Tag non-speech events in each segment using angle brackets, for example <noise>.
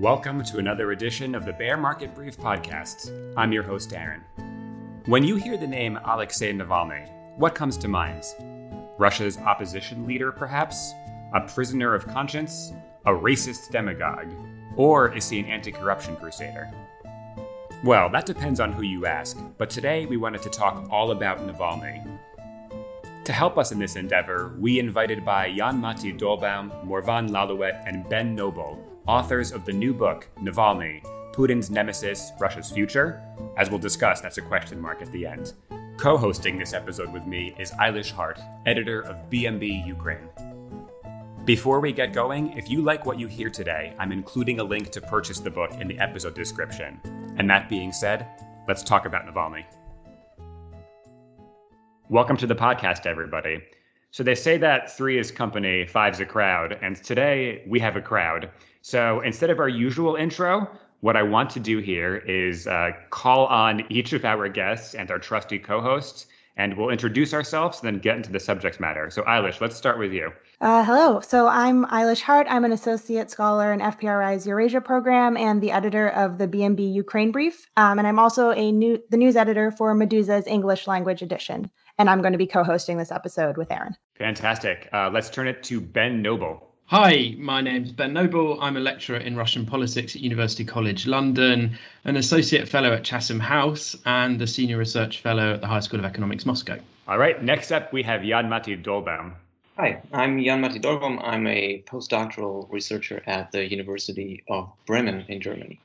Welcome to another edition of the Bear Market Brief podcast. I'm your host, Aaron. When you hear the name Alexei Navalny, what comes to mind? Russia's opposition leader, perhaps? A prisoner of conscience? A racist demagogue? Or is he an anti corruption crusader? Well, that depends on who you ask, but today we wanted to talk all about Navalny. To help us in this endeavor, we invited by Jan Matti Dollbaum, Morvan Lallouet, and Ben Noble authors of the new book, Navalny Putin's Nemesis, Russia's Future. As we'll discuss, that's a question mark at the end. Co hosting this episode with me is Eilish Hart, editor of BMB Ukraine. Before we get going, if you like what you hear today, I'm including a link to purchase the book in the episode description. And that being said, let's talk about Navalny. Welcome to the podcast, everybody. So they say that three is company, five's a crowd, and today we have a crowd. So instead of our usual intro, what I want to do here is uh, call on each of our guests and our trusty co hosts, and we'll introduce ourselves and then get into the subject matter. So, Eilish, let's start with you. Uh, hello. So, I'm Eilish Hart. I'm an associate scholar in FPRI's Eurasia program and the editor of the BMB Ukraine Brief. Um, and I'm also a new the news editor for Meduza's English language edition. And I'm going to be co hosting this episode with Aaron. Fantastic. Uh, let's turn it to Ben Noble. Hi, my name's Ben Noble. I'm a lecturer in Russian politics at University College London, an associate fellow at Chatham House, and a senior research fellow at the High School of Economics Moscow. All right, next up we have Jan Matti Dollbaum. Hi, I'm Jan Matti Dollbaum. I'm a postdoctoral researcher at the University of Bremen in Germany.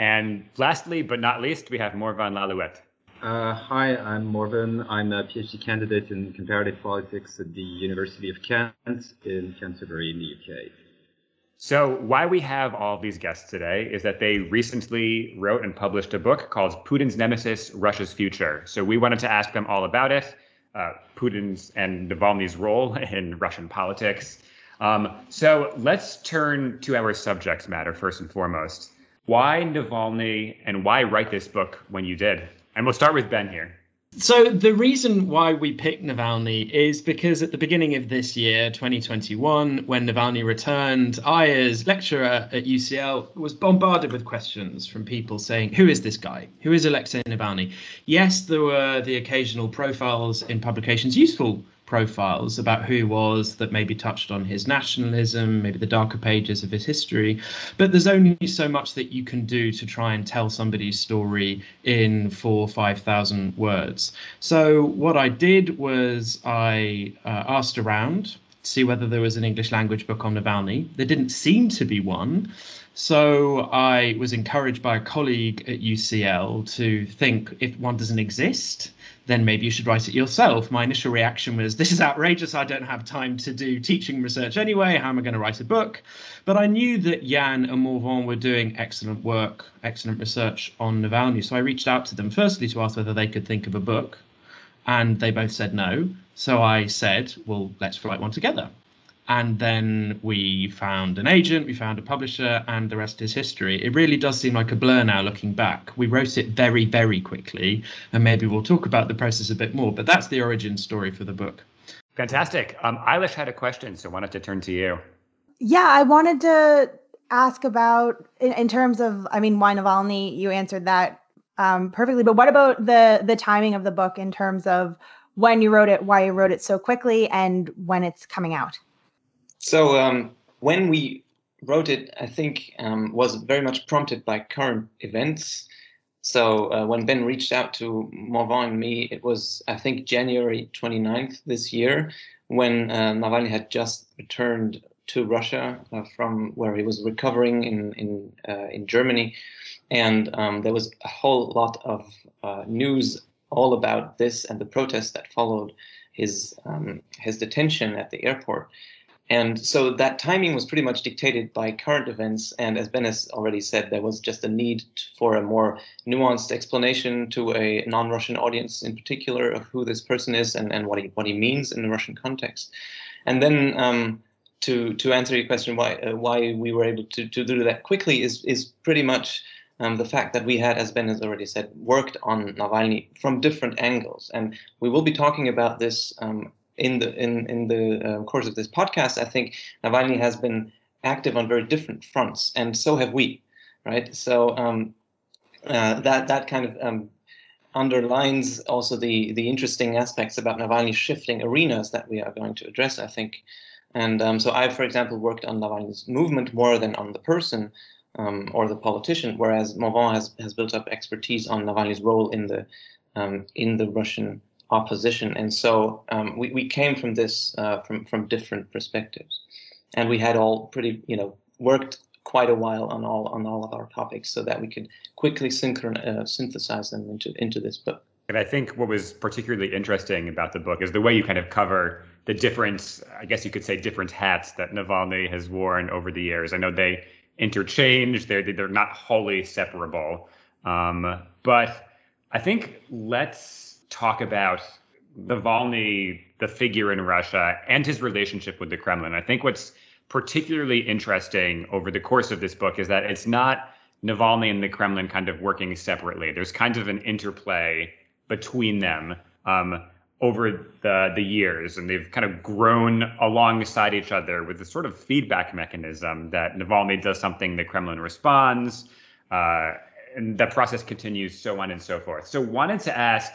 And lastly, but not least, we have Morvan Lallouet. Uh, hi, I'm Morvan. I'm a PhD candidate in comparative politics at the University of Kent in Canterbury, in the UK. So, why we have all these guests today is that they recently wrote and published a book called Putin's Nemesis Russia's Future. So, we wanted to ask them all about it, uh, Putin's and Navalny's role <laughs> in Russian politics. Um, so, let's turn to our subject matter first and foremost. Why Navalny and why write this book when you did? And we'll start with Ben here. So the reason why we picked Navalny is because at the beginning of this year, 2021, when Navalny returned, I, as lecturer at UCL, was bombarded with questions from people saying, "Who is this guy? Who is Alexei Navalny?" Yes, there were the occasional profiles in publications, useful profiles about who he was that maybe touched on his nationalism, maybe the darker pages of his history. But there's only so much that you can do to try and tell somebody's story in four or 5,000 words. So what I did was I uh, asked around to see whether there was an English language book on Navalny. There didn't seem to be one. So I was encouraged by a colleague at UCL to think if one doesn't exist, then maybe you should write it yourself. My initial reaction was, this is outrageous. I don't have time to do teaching research anyway. How am I going to write a book? But I knew that Jan and Morvan were doing excellent work, excellent research on Navalny. So I reached out to them firstly to ask whether they could think of a book. And they both said no. So I said, well, let's write one together and then we found an agent, we found a publisher, and the rest is history. It really does seem like a blur now looking back. We wrote it very, very quickly, and maybe we'll talk about the process a bit more, but that's the origin story for the book. Fantastic. Um, Eilish had a question, so I wanted to turn to you. Yeah, I wanted to ask about, in, in terms of, I mean, why Navalny, you answered that um, perfectly, but what about the the timing of the book in terms of when you wrote it, why you wrote it so quickly, and when it's coming out? So um, when we wrote it, I think um, was very much prompted by current events. So uh, when Ben reached out to Morvan and me, it was I think January 29th this year when uh, Navalny had just returned to Russia uh, from where he was recovering in in uh, in Germany, and um, there was a whole lot of uh, news all about this and the protests that followed his um, his detention at the airport. And so that timing was pretty much dictated by current events. And as Ben has already said, there was just a need for a more nuanced explanation to a non Russian audience in particular of who this person is and, and what, he, what he means in the Russian context. And then um, to, to answer your question, why, uh, why we were able to, to do that quickly is, is pretty much um, the fact that we had, as Ben has already said, worked on Navalny from different angles. And we will be talking about this um, in the in in the uh, course of this podcast, I think Navalny has been active on very different fronts, and so have we. right? So um, uh, that that kind of um, underlines also the the interesting aspects about Navalny shifting arenas that we are going to address, I think. And um, so I, for example, worked on Navalny's movement more than on the person um, or the politician, whereas Morvan has, has built up expertise on Navalny's role in the um, in the Russian opposition. And so um, we, we came from this uh, from from different perspectives, and we had all pretty you know worked quite a while on all on all of our topics so that we could quickly synchron uh, synthesize them into into this book. And I think what was particularly interesting about the book is the way you kind of cover the different, I guess you could say, different hats that Navalny has worn over the years. I know they interchange; they're they're not wholly separable. Um, but I think let's talk about Navalny, the figure in Russia, and his relationship with the Kremlin. I think what's particularly interesting over the course of this book is that it's not Navalny and the Kremlin kind of working separately. There's kind of an interplay between them um, over the the years, and they've kind of grown alongside each other with this sort of feedback mechanism that Navalny does something, the Kremlin responds, uh, and that process continues, so on and so forth. So, wanted to ask,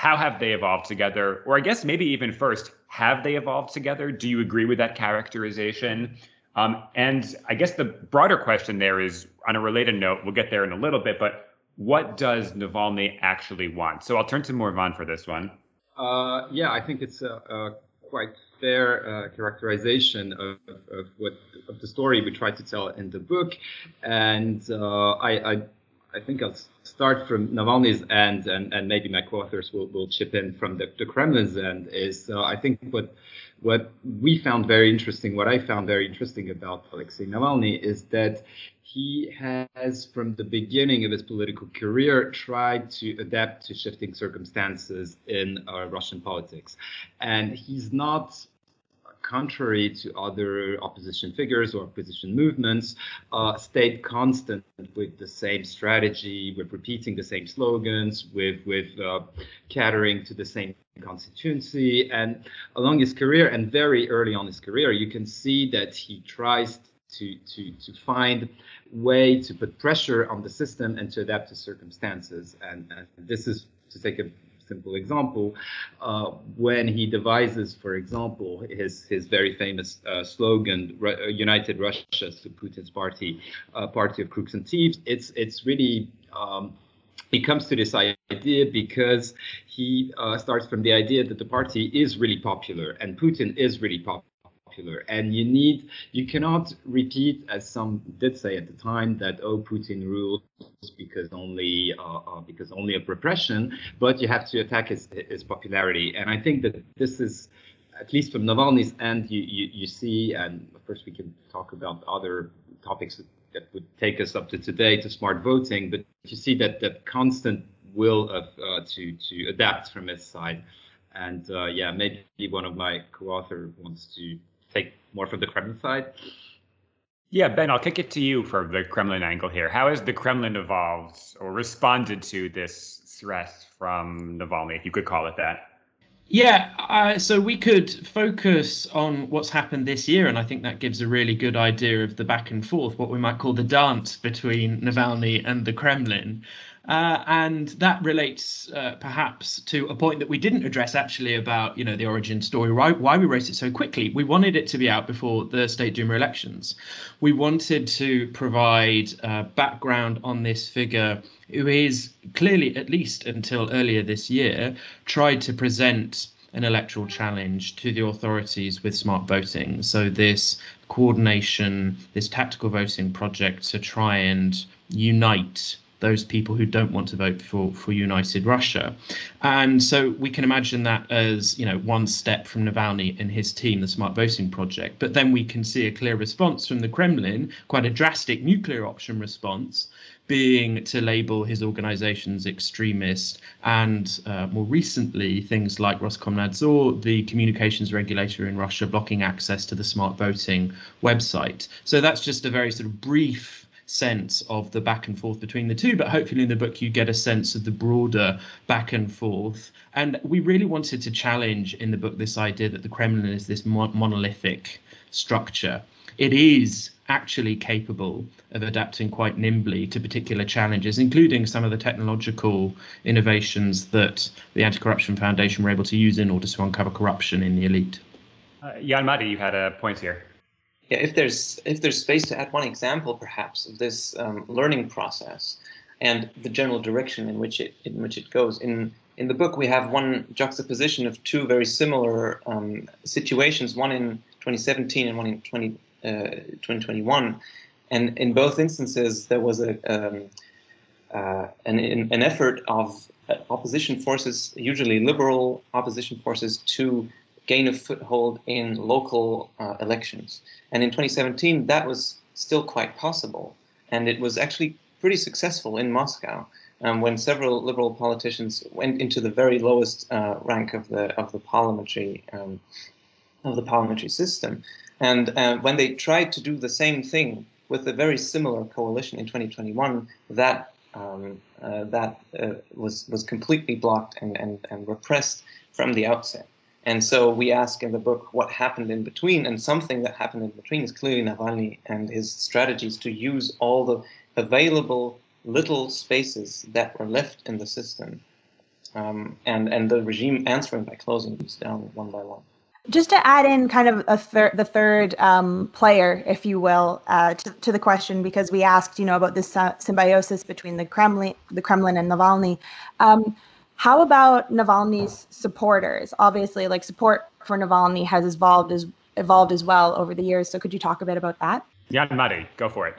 how have they evolved together, or I guess maybe even first, have they evolved together? Do you agree with that characterization? Um, and I guess the broader question there is on a related note, we'll get there in a little bit, but what does Navalny actually want? So I'll turn to Morvan for this one. Uh, yeah, I think it's a, a quite fair uh, characterization of, of, what of the story we try to tell in the book, and uh, I, I I think I'll start from Navalny's end, and, and maybe my co-authors will, will chip in from the, the Kremlin's end. Is uh, I think what what we found very interesting, what I found very interesting about Alexei Navalny is that he has, from the beginning of his political career, tried to adapt to shifting circumstances in uh, Russian politics, and he's not contrary to other opposition figures or opposition movements, uh, stayed constant with the same strategy, with repeating the same slogans, with with uh, catering to the same constituency. And along his career, and very early on his career, you can see that he tries to to to find way to put pressure on the system and to adapt to circumstances. And, and this is to take a simple example, uh, when he devises, for example, his his very famous uh, slogan, "United Russia," to Putin's party, uh, party of crooks and thieves. It's it's really um, he comes to this idea because he uh, starts from the idea that the party is really popular and Putin is really popular popular. And you need, you cannot repeat, as some did say at the time, that oh, Putin rules because only uh, uh, because only of repression, but you have to attack his his popularity. And I think that this is. At least from Navalny's end, you, you, you see, and of course we can talk about other topics that would take us up to today to smart voting, but you see that that constant will of uh, to to adapt from his side. And uh, yeah, maybe one of my co-author wants to take more from the Kremlin side? Yeah, Ben, I'll kick it to you for the Kremlin angle here. How has the Kremlin evolved or responded to this threat from Navalny, if you could call it that? Yeah, uh, so we could focus on what's happened this year, and I think that gives a really good idea of the back and forth, what we might call the dance between Navalny and the Kremlin. Uh, and that relates uh, perhaps to a point that we didn't address actually about you know the origin story why, why we wrote it so quickly. We wanted it to be out before the state duma elections. We wanted to provide uh, background on this figure who is clearly at least until earlier this year tried to present an electoral challenge to the authorities with smart voting. So this coordination this tactical voting project to try and unite those people who don't want to vote for for united Russia. And so we can imagine that as you know one step from Navalny and his team, the Smart Voting Project. But then we can see a clear response from the Kremlin, quite a drastic nuclear option response, being to label his organizations extremist, and uh, more recently things like Roskomnadzor, the communications regulator in Russia, blocking access to the smart voting website. So that's just a very sort of brief sense of the back and forth between the two, but hopefully in the book you get a sense of the broader back and forth. And we really wanted to challenge in the book this idea that the Kremlin is this monolithic structure. It is actually capable of adapting quite nimbly to particular challenges, including some of the technological innovations that the Anti Corruption Foundation were able to use in order to uncover corruption in the elite. Uh, Jan Matti, you had a point here. Yeah, if there's if there's space to add one example, perhaps of this um, learning process and the general direction in which it in which it goes. In in the book, we have one juxtaposition of two very similar um, situations, one in 2017 and one in 20, uh, 2021. And in both instances, there was a, um, uh, an, an effort of uh, opposition forces, usually liberal opposition forces, to gain a foothold in local uh, elections. And in 2017, that was still quite possible. And it was actually pretty successful in Moscow um, when several liberal politicians went into the very lowest uh, rank of the of the parliamentary um, of the parliamentary system, and uh, when they tried to do the same thing with a very similar coalition in 2021, that um, uh, that uh, was was completely blocked and, and, and repressed from the outset. And so we ask in the book what happened in between, and something that happened in between is clearly Navalny and his strategies to use all the available little spaces that were left in the system, um, and and the regime answering by closing these down one by one. Just to add in kind of thir- the third um, player, if you will, uh, to, to, the question, because we asked, you know, about this uh, symbiosis between the Kremlin, the Kremlin and Navalny. Um, how about Navalny's supporters? Obviously, like support for Navalny has evolved as evolved as well over the years. So, could you talk a bit about that? Yeah, Mari, go for it.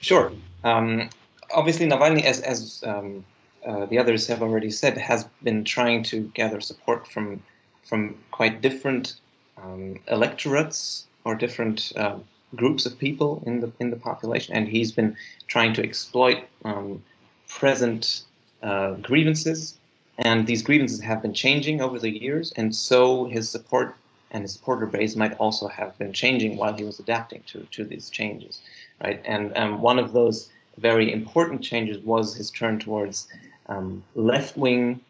Sure. Um, obviously, Navalny, as as um, uh, the others have already said, has been trying to gather support from from quite different um, electorates or different uh, groups of people in the in the population, and he's been trying to exploit um, present uh, grievances, and these grievances have been changing over the years, and so his support and his supporter base might also have been changing while he was adapting to to these changes, right? And um, one of those very important changes was his turn towards um, left wing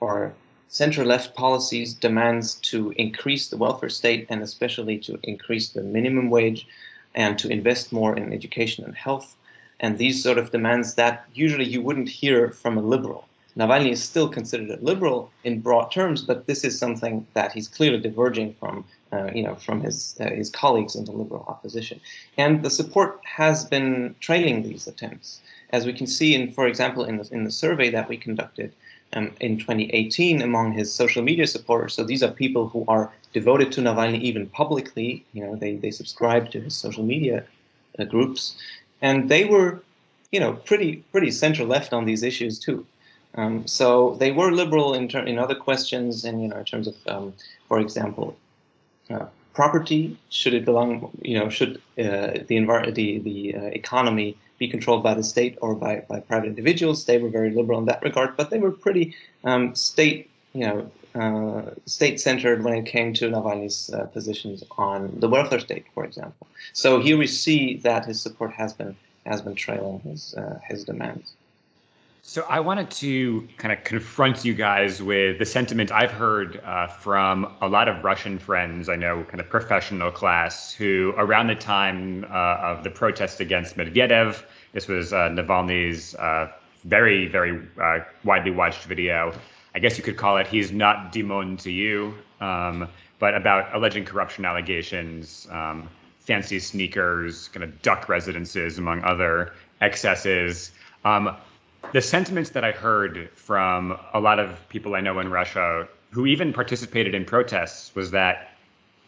or center left policies, demands to increase the welfare state and especially to increase the minimum wage and to invest more in education and health. And these sort of demands that usually you wouldn't hear from a liberal. Navalny is still considered a liberal in broad terms, but this is something that he's clearly diverging from, uh, you know, from his uh, his colleagues in the liberal opposition. And the support has been trailing these attempts, as we can see in, for example, in the in the survey that we conducted um, in 2018 among his social media supporters. So these are people who are devoted to Navalny even publicly. You know, they they subscribe to his social media uh, groups, and they were, you know, pretty pretty center left on these issues too. Um, so they were liberal in, ter- in other questions, and you know, in terms of, um, for example, uh, property. Should it belong? You know, should uh, the the the uh, economy be controlled by the state or by, by private individuals? They were very liberal in that regard, but they were pretty um, state, you know, uh, state-centered when it came to Navalny's uh, positions on the welfare state, for example. So here we see that his support has been has been trailing his uh, his demands. So I wanted to kind of confront you guys with the sentiment I've heard uh, from a lot of Russian friends I know, kind of professional class, who around the time uh, of the protest against Medvedev, this was uh, Navalny's uh, very, very uh, widely watched video. I guess you could call it "He's Not Dimon to You," um, but about alleged corruption allegations, um, fancy sneakers, kind of duck residences, among other excesses. Um, the sentiments that I heard from a lot of people I know in Russia who even participated in protests was that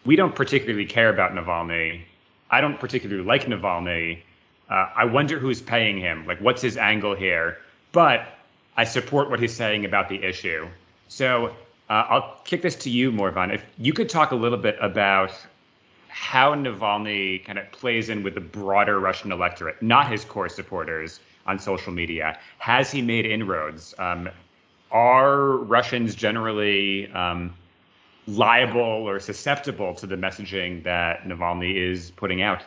we don't particularly care about Navalny. I don't particularly like Navalny. Uh, I wonder who's paying him. Like, what's his angle here? But I support what he's saying about the issue. So uh, I'll kick this to you, Morvan. If you could talk a little bit about how Navalny kind of plays in with the broader Russian electorate, not his core supporters, on social media. Has he made inroads? Um, are Russians generally um, liable or susceptible to the messaging that Navalny is putting out?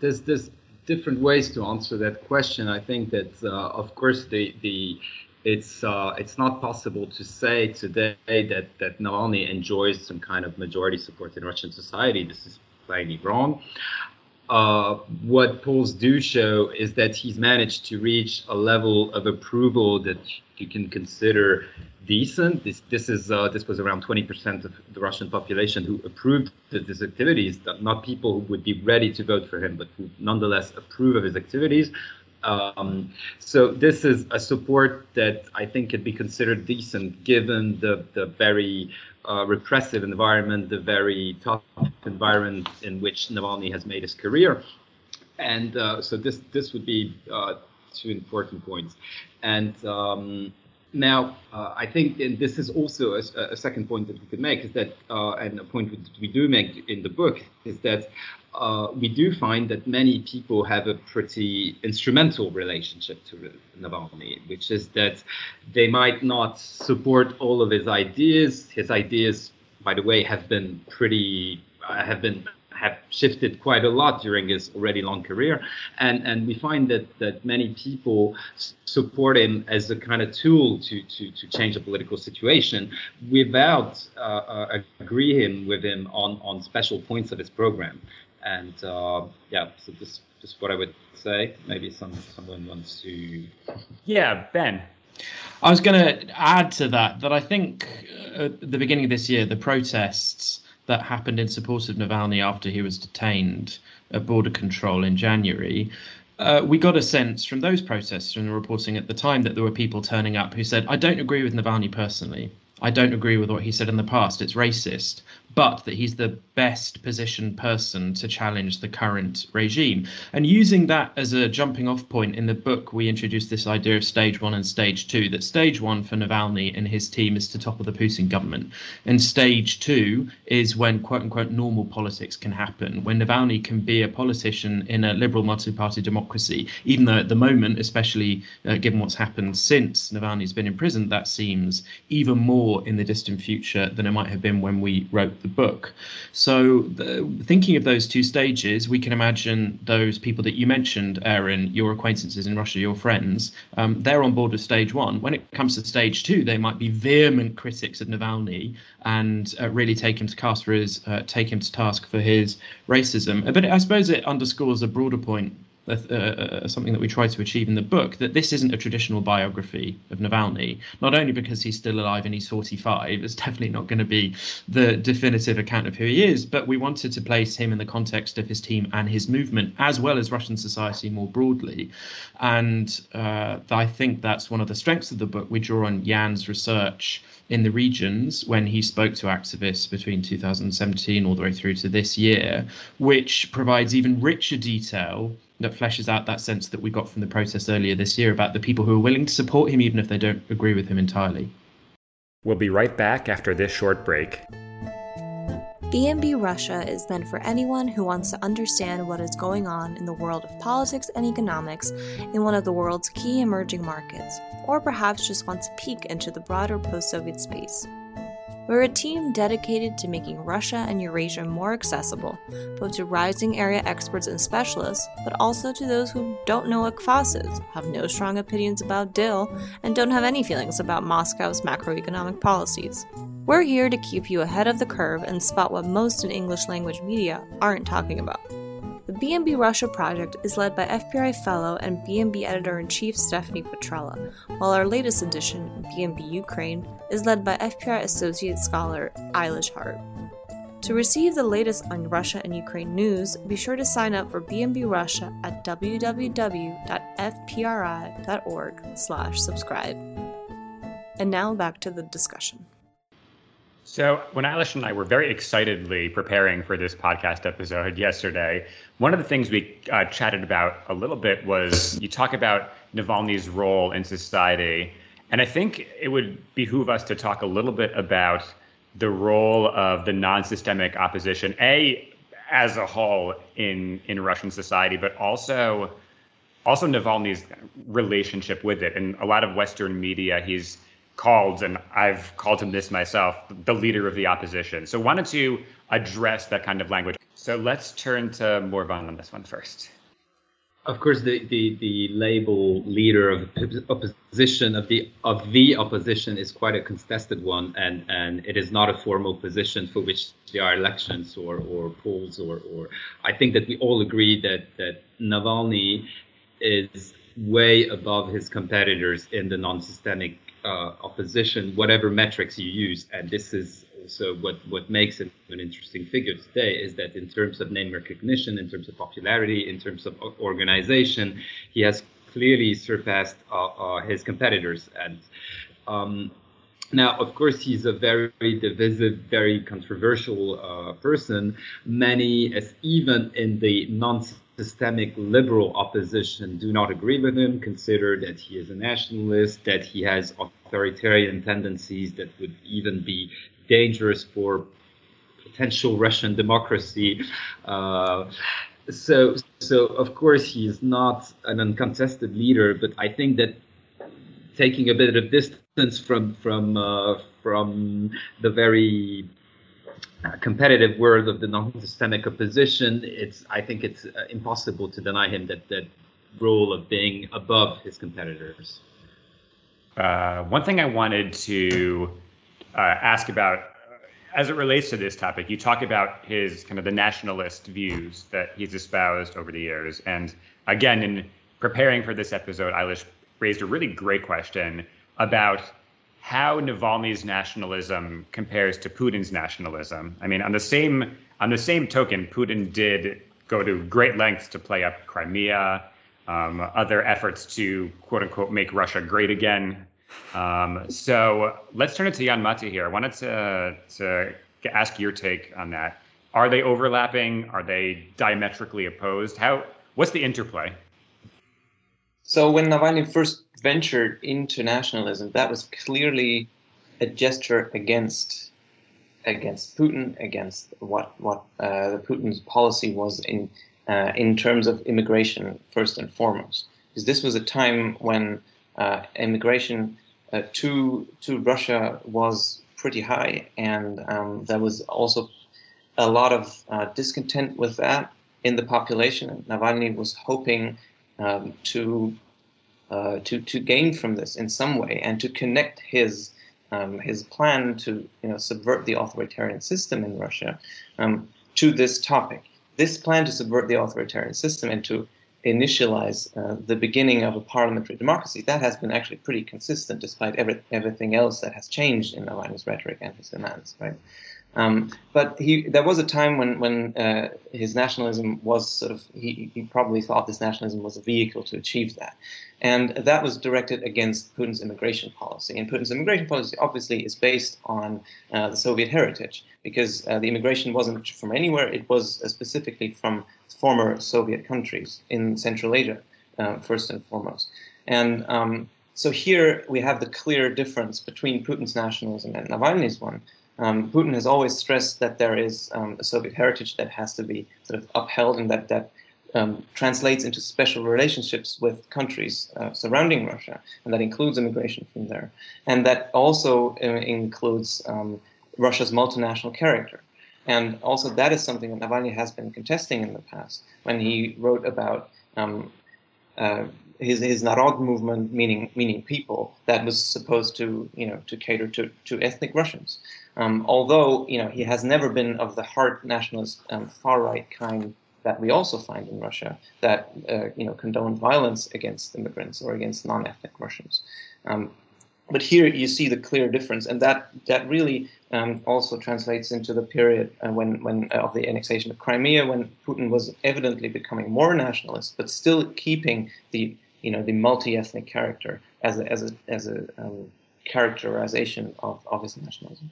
There's there's different ways to answer that question. I think that uh, of course the the it's uh, it's not possible to say today that that Navalny enjoys some kind of majority support in Russian society. This is plainly wrong. Uh, what polls do show is that he's managed to reach a level of approval that you can consider decent. This this is uh, this was around 20% of the Russian population who approved of his activities. Not people who would be ready to vote for him, but who nonetheless approve of his activities. Um, so this is a support that I think could be considered decent given the the very uh, repressive environment, the very tough environment in which Navalny has made his career. And uh, so this this would be uh, two important points. And um, now, uh, I think, and this is also a, a, second point that we could make, is that, uh, and a point we do make in the book, is that uh, we do find that many people have a pretty instrumental relationship to Navalny, which is that they might not support all of his ideas. His ideas, by the way, have been pretty, have been have shifted quite a lot during his already long career, and and we find that that many people support him as a kind of tool to to to change the political situation without uh, uh, agreeing with him on on special points of his program, and uh, yeah, so this just what I would say. Maybe some someone wants to. Yeah, Ben. I was going to add to that that I think at the beginning of this year, the protests that happened in support of Navalny after he was detained at border control in January, uh, we got a sense from those protests, from the reporting at the time, that there were people turning up who said, I don't agree with Navalny personally. I don't agree with what he said in the past. It's racist but that he's the best positioned person to challenge the current regime. And using that as a jumping off point in the book, we introduced this idea of stage one and stage two that stage one for Navalny and his team is to topple the Putin government. And stage two is when quote unquote normal politics can happen, when Navalny can be a politician in a liberal multi party democracy, even though at the moment, especially uh, given what's happened since Navalny's been in prison, that seems even more in the distant future than it might have been when we wrote the book. So, the, thinking of those two stages, we can imagine those people that you mentioned, Aaron, your acquaintances in Russia, your friends, um, they're on board with stage one. When it comes to stage two, they might be vehement critics of Navalny and uh, really take him to task for his uh, take him to task for his racism. But I suppose it underscores a broader point uh, something that we try to achieve in the book that this isn't a traditional biography of Navalny. Not only because he's still alive and he's 45, it's definitely not going to be the definitive account of who he is, but we wanted to place him in the context of his team and his movement, as well as Russian society more broadly. And uh, I think that's one of the strengths of the book. We draw on Jan's research in the regions when he spoke to activists between 2017 all the way through to this year, which provides even richer detail that fleshes out that sense that we got from the process earlier this year about the people who are willing to support him even if they don't agree with him entirely. We'll be right back after this short break. BMB Russia is meant for anyone who wants to understand what is going on in the world of politics and economics in one of the world's key emerging markets, or perhaps just wants a peek into the broader post Soviet space. We're a team dedicated to making Russia and Eurasia more accessible, both to rising area experts and specialists, but also to those who don't know what Kvass is, have no strong opinions about dill, and don't have any feelings about Moscow's macroeconomic policies. We're here to keep you ahead of the curve and spot what most in English language media aren't talking about. The BMB Russia project is led by FPRI fellow and BMB editor in chief Stephanie Petrella, while our latest edition, BMB Ukraine, is led by FPRI associate scholar Eilish Hart. To receive the latest on Russia and Ukraine news, be sure to sign up for BMB Russia at www.fpri.org/subscribe. And now back to the discussion. So, when Eilish and I were very excitedly preparing for this podcast episode yesterday, one of the things we uh, chatted about a little bit was you talk about Navalny's role in society. And I think it would behoove us to talk a little bit about the role of the non systemic opposition, A, as a whole in, in Russian society, but also also Navalny's relationship with it. And a lot of Western media, he's called, and I've called him this myself, the leader of the opposition. So wanted to address that kind of language. So let's turn to Morvan on this one first. Of course, the, the, the label leader of opposition of the of the opposition is quite a contested one, and, and it is not a formal position for which there are elections or, or polls or, or I think that we all agree that that Navalny is way above his competitors in the non-systemic uh, opposition, whatever metrics you use, and this is so what, what makes him an interesting figure today is that in terms of name recognition, in terms of popularity, in terms of organization, he has clearly surpassed uh, uh, his competitors. And um, now, of course, he's a very divisive, very controversial uh, person. Many, as even in the non systemic liberal opposition, do not agree with him, consider that he is a nationalist, that he has authoritarian tendencies that would even be dangerous for potential Russian democracy. Uh, so, so of course he is not an uncontested leader, but I think that taking a bit of distance from from uh, from the very competitive world of the non-systemic opposition, it's I think it's uh, impossible to deny him that that role of being above his competitors. Uh, one thing I wanted to uh, ask about uh, as it relates to this topic. You talk about his kind of the nationalist views that he's espoused over the years. And again, in preparing for this episode, Eilish raised a really great question about how Navalny's nationalism compares to Putin's nationalism. I mean, on the same on the same token, Putin did go to great lengths to play up Crimea, um, other efforts to quote unquote make Russia great again. Um, so let's turn it to Jan Matti here. I wanted to, to ask your take on that. Are they overlapping? Are they diametrically opposed? How? What's the interplay? So when Navalny first ventured into nationalism, that was clearly a gesture against against Putin, against what what uh, the Putin's policy was in uh, in terms of immigration first and foremost, because this was a time when uh, immigration to to Russia was pretty high, and um, there was also a lot of uh, discontent with that in the population. And Navalny was hoping um, to uh, to to gain from this in some way and to connect his um, his plan to you know subvert the authoritarian system in Russia um, to this topic. This plan to subvert the authoritarian system and to initialize uh, the beginning of a parliamentary democracy. That has been actually pretty consistent, despite every, everything else that has changed in Navalny's rhetoric and his demands. Right. Um, but he, there was a time when, when uh, his nationalism was sort of, he, he probably thought this nationalism was a vehicle to achieve that. And that was directed against Putin's immigration policy. And Putin's immigration policy obviously is based on uh, the Soviet heritage, because uh, the immigration wasn't from anywhere, it was uh, specifically from former Soviet countries in Central Asia, uh, first and foremost. And um, so here we have the clear difference between Putin's nationalism and Navalny's one. Um, Putin has always stressed that there is um, a Soviet heritage that has to be sort of upheld and that that um, translates into special relationships with countries uh, surrounding Russia, and that includes immigration from there, and that also uh, includes um, Russia's multinational character. And also, that is something that Navalny has been contesting in the past when he wrote about um, uh, his his Narod movement, meaning meaning people, that was supposed to you know to cater to, to ethnic Russians. Um, although you know he has never been of the hard nationalist um, far right kind that we also find in Russia that uh, you know condone violence against immigrants or against non-ethnic Russians. Um, but here you see the clear difference, and that that really um, also translates into the period uh, when when uh, of the annexation of Crimea, when Putin was evidently becoming more nationalist, but still keeping the you know the multi-ethnic character as a as a as a um, characterization of, of his nationalism.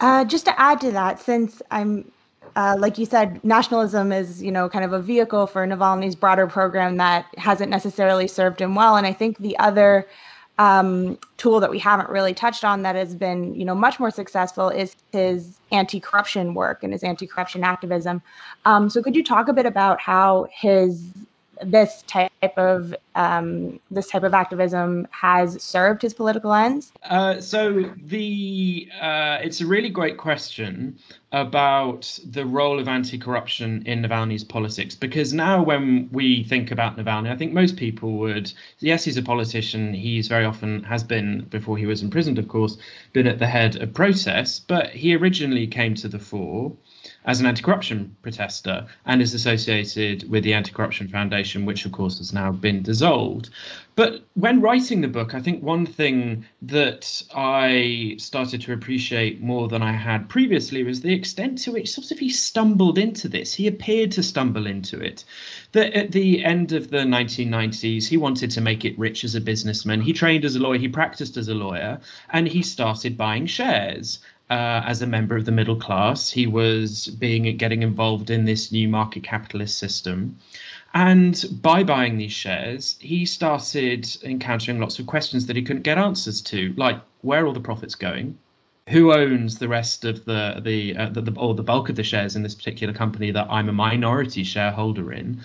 Uh, just to add to that, since I'm uh, like you said, nationalism is, you know, kind of a vehicle for Navalny's broader program that hasn't necessarily served him well. And I think the other um, tool that we haven't really touched on that has been, you know, much more successful is his anti-corruption work and his anti-corruption activism. Um, so, could you talk a bit about how his this type of um, this type of activism has served his political ends? Uh, so the uh, it's a really great question about the role of anti-corruption in Navalny's politics because now when we think about Navalny, I think most people would yes he's a politician. He's very often has been before he was imprisoned, of course, been at the head of protests, but he originally came to the fore as an anti-corruption protester and is associated with the Anti-Corruption Foundation, which of course has now been dissolved. But when writing the book, I think one thing that I started to appreciate more than I had previously was the extent to which sort of he stumbled into this. He appeared to stumble into it. That at the end of the 1990s, he wanted to make it rich as a businessman. He trained as a lawyer, he practiced as a lawyer, and he started buying shares uh, as a member of the middle class. He was being getting involved in this new market capitalist system. And by buying these shares, he started encountering lots of questions that he couldn't get answers to, like where are all the profits going? Who owns the rest of the the, uh, the, the or the bulk of the shares in this particular company that I'm a minority shareholder in,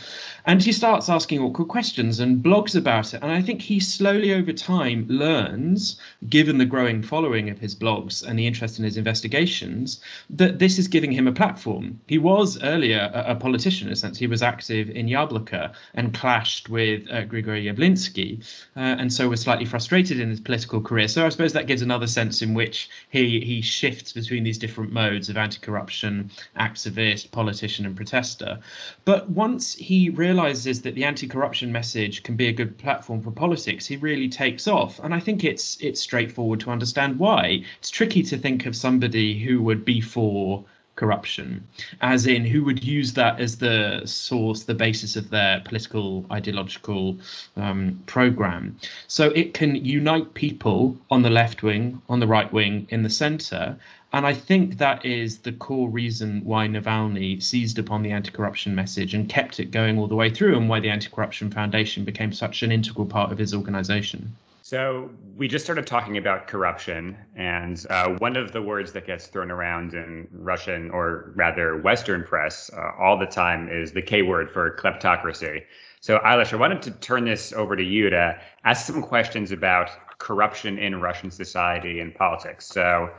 and he starts asking awkward questions and blogs about it. And I think he slowly over time learns, given the growing following of his blogs and the interest in his investigations, that this is giving him a platform. He was earlier a, a politician, in a sense. He was active in Yabloko and clashed with uh, Grigory Yavlinsky, uh, and so was slightly frustrated in his political career. So I suppose that gives another sense in which he he shifts between these different modes of anti-corruption, activist, politician, and protester. But once he realizes that the anti-corruption message can be a good platform for politics, he really takes off. And I think it's it's straightforward to understand why. It's tricky to think of somebody who would be for corruption, as in who would use that as the source, the basis of their political ideological um, program. So it can unite people on the left wing, on the right wing, in the center. And I think that is the core reason why Navalny seized upon the anti corruption message and kept it going all the way through, and why the Anti Corruption Foundation became such an integral part of his organization. So we just started talking about corruption, and uh, one of the words that gets thrown around in Russian, or rather Western press, uh, all the time is the K word for kleptocracy. So Eilish, I wanted to turn this over to you to ask some questions about corruption in Russian society and politics. So,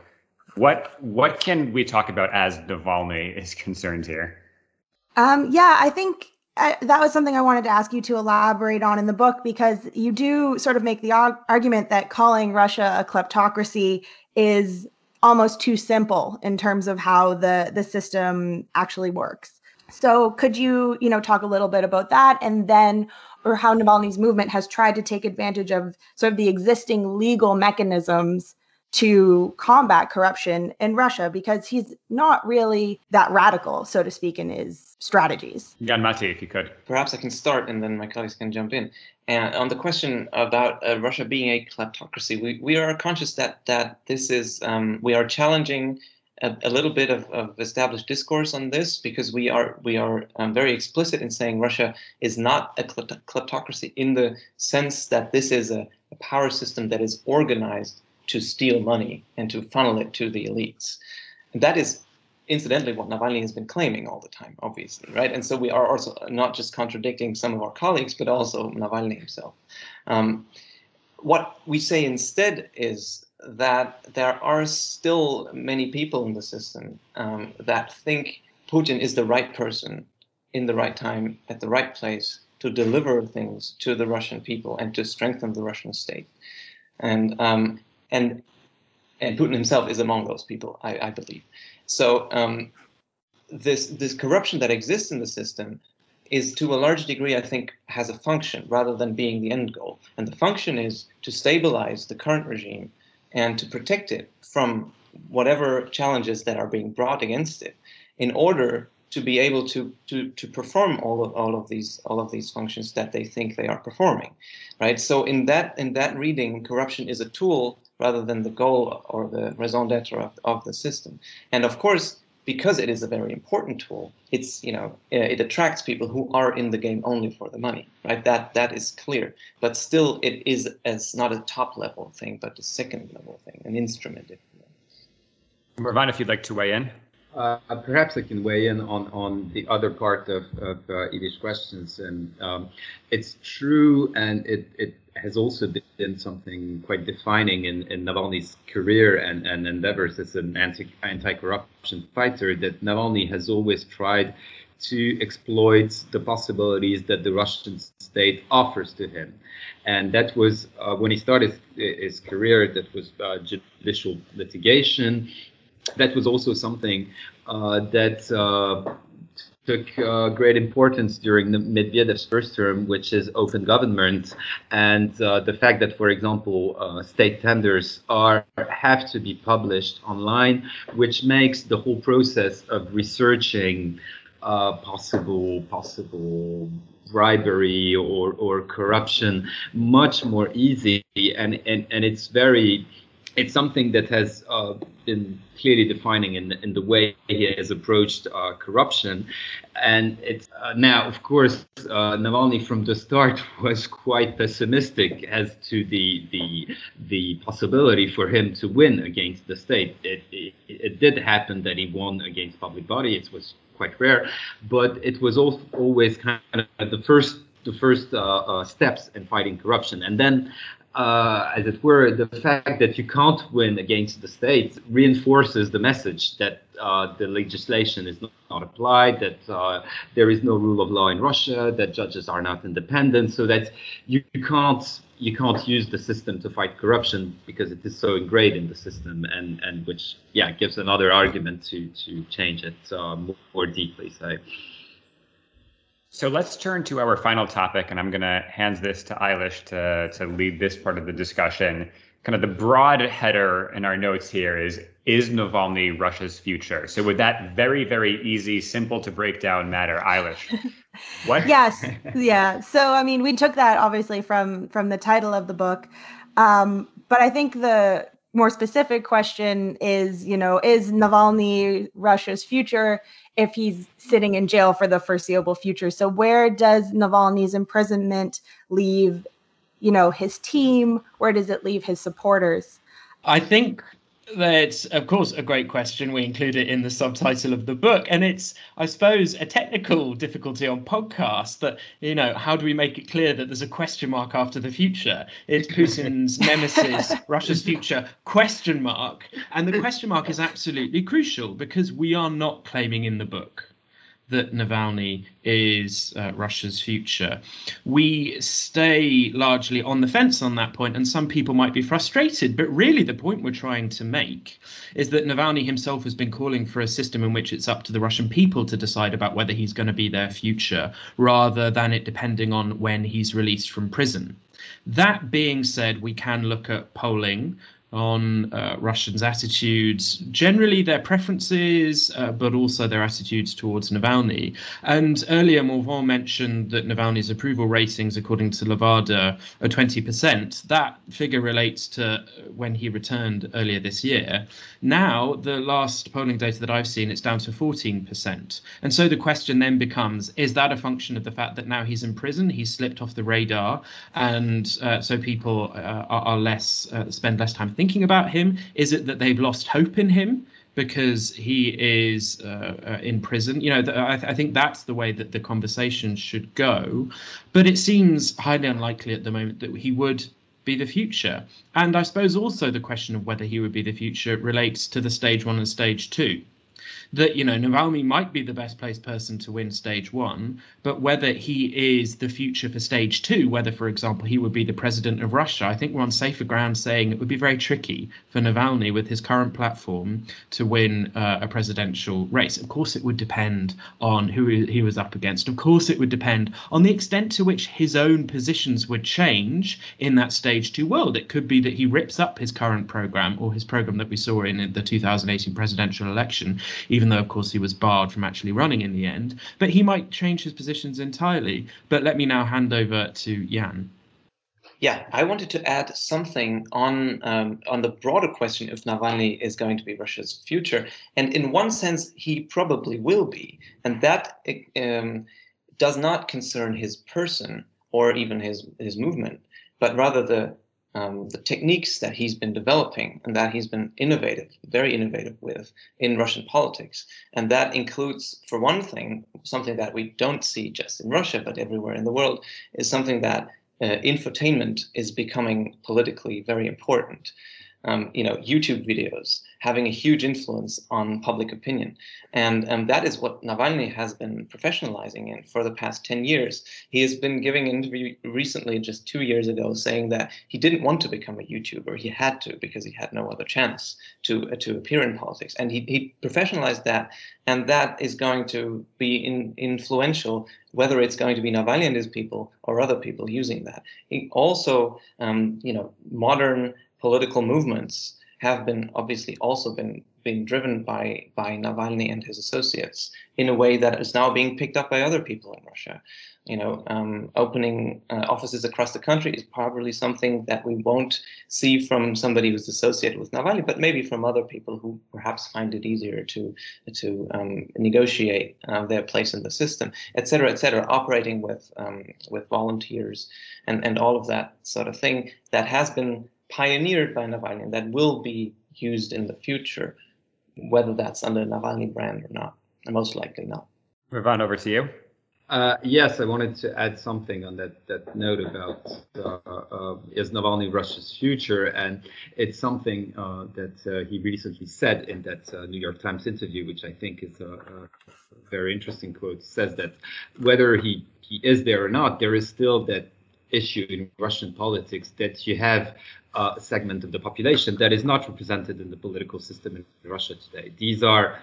what what can we talk about as Navalny is <laughs> concerned here? Um, yeah, I think I, that was something I wanted to ask you to elaborate on in the book because you do sort of make the argument that calling Russia a kleptocracy is almost too simple in terms of how the the system actually works. So could you, you know, talk a little bit about that and then or how Navalny's movement has tried to take advantage of sort of the existing legal mechanisms to combat corruption in Russia because he's not really that radical, so to speak, in his strategies. Jan Matti, if you could. Perhaps I can start and then my colleagues can jump in. And on the question about uh, Russia being a kleptocracy, we, we are conscious that that this is um, we are challenging a, a little bit of, of, established discourse on this because we are we are um, very explicit in saying Russia is not a kleptocracy in the sense that this is a, a power system that is organized to steal money and to funnel it to the elites. And that is incidentally what Navalny has been claiming all the time, obviously, right? And so we are also not just contradicting some of our colleagues, but also Navalny himself. Um, what we say instead is that there are still many people in the system um, that think Putin is the right person in the right time at the right place to deliver things to the Russian people and to strengthen the Russian state. And um, and and Putin himself is among those people, I, I believe. So um, this this corruption that exists in the system is to a large degree, I think, has a function rather than being the end goal. And the function is to stabilize the current regime and to protect it from whatever challenges that are being brought against it in order to be able to to to perform all of all of these all of these functions that they think they are performing right so in that in that reading corruption is a tool rather than the goal or the raison d'etre of, of the system. And of course, because it is a very important tool, it's you know it attracts people who are in the game only for the money, right? That that is clear. But still, it is as not a top level thing, but a second level thing, an instrument. If you know. Morvan, if you'd like to weigh in. Uh, perhaps I can weigh in on, on the other part of, of uh, Edith's questions. And um, it's true, and it, it has also been something quite defining in, in Navalny's career and, and endeavors as an anti, anti-corruption fighter that Navalny has always tried to exploit the possibilities that the Russian state offers to him. And that was uh, when he started his career, that was uh, judicial litigation that was also something uh, that uh, took uh, great importance during the Medvedev's first term, which is open government, and uh, the fact that, for example, uh, state tenders are have to be published online, which makes the whole process of researching uh, possible possible bribery or, or corruption much more easy. And, and, and it's very it's something that has uh, been clearly defining in, in the way he has approached uh, corruption. And it's uh, now, of course, uh, Navalny from the start <laughs> was quite pessimistic as to the the the possibility for him to win against the state. It, it, it did happen that he won against public body. It was quite rare, but it was also always kind of the first the first uh, uh, steps in fighting corruption. And then uh, as it were, the fact that you can't win against the state reinforces the message that uh, the legislation is not, not applied, that uh, there is no rule of law in Russia, that judges are not independent, so that you, you, can't you can't use the system to fight corruption because it is so ingrained in the system, and and which yeah gives another argument to to change it uh, more, more deeply. So. So let's turn to our final topic, and I'm going to hand this to Eilish to, to lead this part of the discussion. Kind of the broad header in our notes here is Is Navalny Russia's future? So, with that very, very easy, simple to break down matter, Eilish, <laughs> what? yes. <laughs> Yeah. So, I mean, we took that obviously from from the title of the book. Um, but I think the more specific question is, you know, is Navalny Russia's future? if he's sitting in jail for the foreseeable future. So where does Navalny's imprisonment leave, you know, his team? Where does it leave his supporters? I think that's of course a great question. We include it in the subtitle of the book. And it's i suppose a technical difficulty on podcasts that you know how do we make it clear that there's a question mark after the future? It's putin's <laughs> nemesis russia's future? Question mark. And the question mark is absolutely crucial because we are not claiming in the book that Navalny is uh, Russia's future. We stay largely on the fence on that point, and some people might be frustrated. But really, the point we're trying to make is that Navalny himself has been calling for a system in which it's up to the Russian people to decide about whether he's going to be their future, rather than it depending on when he's released from prison. That being said, we can look at polling on uh, Russians' attitudes, generally their preferences, uh, but also their attitudes towards Navalny. And earlier, Morvan mentioned that Navalny's approval ratings, according to Levada, are 20%. That figure relates to when he returned earlier this year. Now, the last polling data that I've seen, it's down to 14%. And so the question then becomes is that a function of the fact that now he's in prison, he's slipped off the radar, and uh, so people uh, are, are, less, uh, spend less time thinking about him? Is it that they've lost hope in him because he is uh, uh, in prison? You know, the, I, th- I, think that's the way that the conversation should go. But it seems highly unlikely at the moment that he would be the future. And I suppose also the question of whether he would be the future relates to the stage one and stage two that you know Navalny might be the best placed person to win stage one, but whether he is the future for stage two, whether for example he would be the president of Russia, I think we're on safer ground saying it would be very tricky for Navalny with his current platform to win uh, a presidential race. Of course, it would depend on who he was up against. Of course, it would depend on the extent to which his own positions would change in that stage two world. It could be that he rips up his current program or his program that we saw in the 2018 presidential election, even though, of course, he was barred from actually running in the end. But he might change his positions entirely. But let me now hand over to Jan. Yeah, I wanted to add something on um, on the broader question if Navalny is going to be Russia's future, and in one sense, he probably will be, and that um, does not concern his person or even his his movement, but rather the um, the techniques that he's been developing and that he's been innovative, very innovative with in Russian politics. And that includes, for one thing, something that we don't see just in Russia, but everywhere in the world, is something that uh, infotainment is becoming politically very important um, you know, YouTube videos having a huge influence on public opinion. And um, that is what Navalny has been professionalizing in for the past 10 years. He has been giving an interview recently, just two years ago, saying that he didn't want to become a YouTuber. He had to because he had no other chance to, uh, to appear in politics. And he, he professionalized that. And that is going to be in, influential, whether it's going to be Navalny and his people or other people using that. He also, um, you know, modern political movements have been obviously also been being driven by by Navalny and his associates in a way that is now being picked up by other people in Russia. You know, um, opening uh, offices across the country is probably something that we won't see from somebody who's associated with Navalny, but maybe from other people who perhaps find it easier to to um, negotiate uh, their place in the system, et cetera, et cetera. Operating with um, with volunteers and and all of that sort of thing that has been pioneered by Navalny and that will be used in the future, whether that's under Navalny brand or not, and most likely not. Morvan over to you. Uh, yes, I wanted to add something on that, that note about uh, uh, is Navalny Russia's future, and it's something uh, that uh, he recently said in that uh, New York Times interview, which I think is a, a very interesting quote. He says that whether he, he is there or not, there is still that issue in Russian politics that you have a segment of the population that is not represented in the political system in Russia today. These are,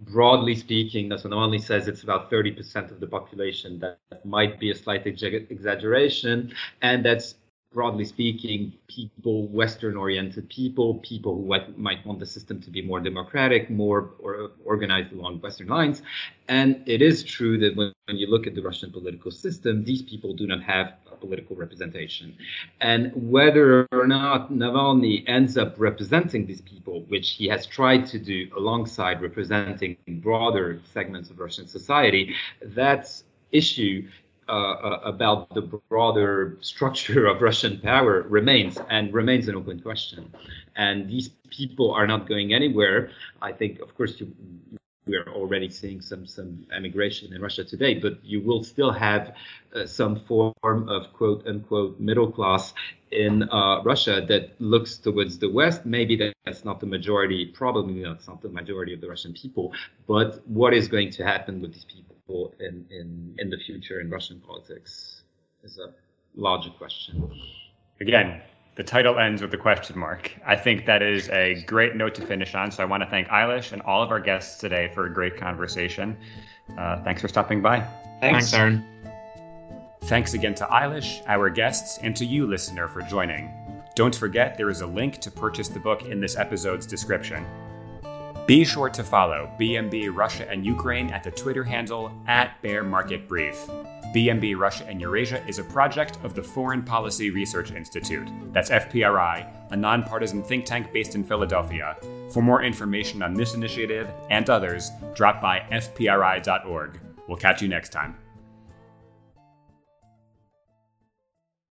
broadly speaking, as Navalny says, it's about 30% of the population. That might be a slight exaggeration, and that's broadly speaking, people, Western oriented people, people who might want the system to be more democratic, more or organized along Western lines. And it is true that when, when, you look at the Russian political system, these people do not have a political representation. And whether or not Navalny ends up representing these people, which he has tried to do alongside representing broader segments of Russian society, that issue uh, uh, about the broader structure of Russian power remains and remains an open question. And these people are not going anywhere. I think, of course, you, we're already seeing some some emigration in Russia today, but you will still have uh, some form of quote unquote middle class in uh, Russia that looks towards the West. Maybe that's not the majority, probably that's not the majority of the Russian people, but what is going to happen with these people? In, in, in the future in Russian politics is a larger question. Again, the title ends with a question mark. I think that is a great note to finish on. So I want to thank Eilish and all of our guests today for a great conversation. Uh, thanks for stopping by. Thanks, Thanks Aaron. Thanks again to Eilish, our guests, and to you, listener, for joining. Don't forget there is a link to purchase the book in this episode's description. Be sure to follow BMB Russia and Ukraine at the Twitter handle at Bear Market Brief. BMB Russia and Eurasia is a project of the Foreign Policy Research Institute. That's FPRI, a nonpartisan think tank based in Philadelphia. For more information on this initiative and others, drop by fpri.org. We'll catch you next time.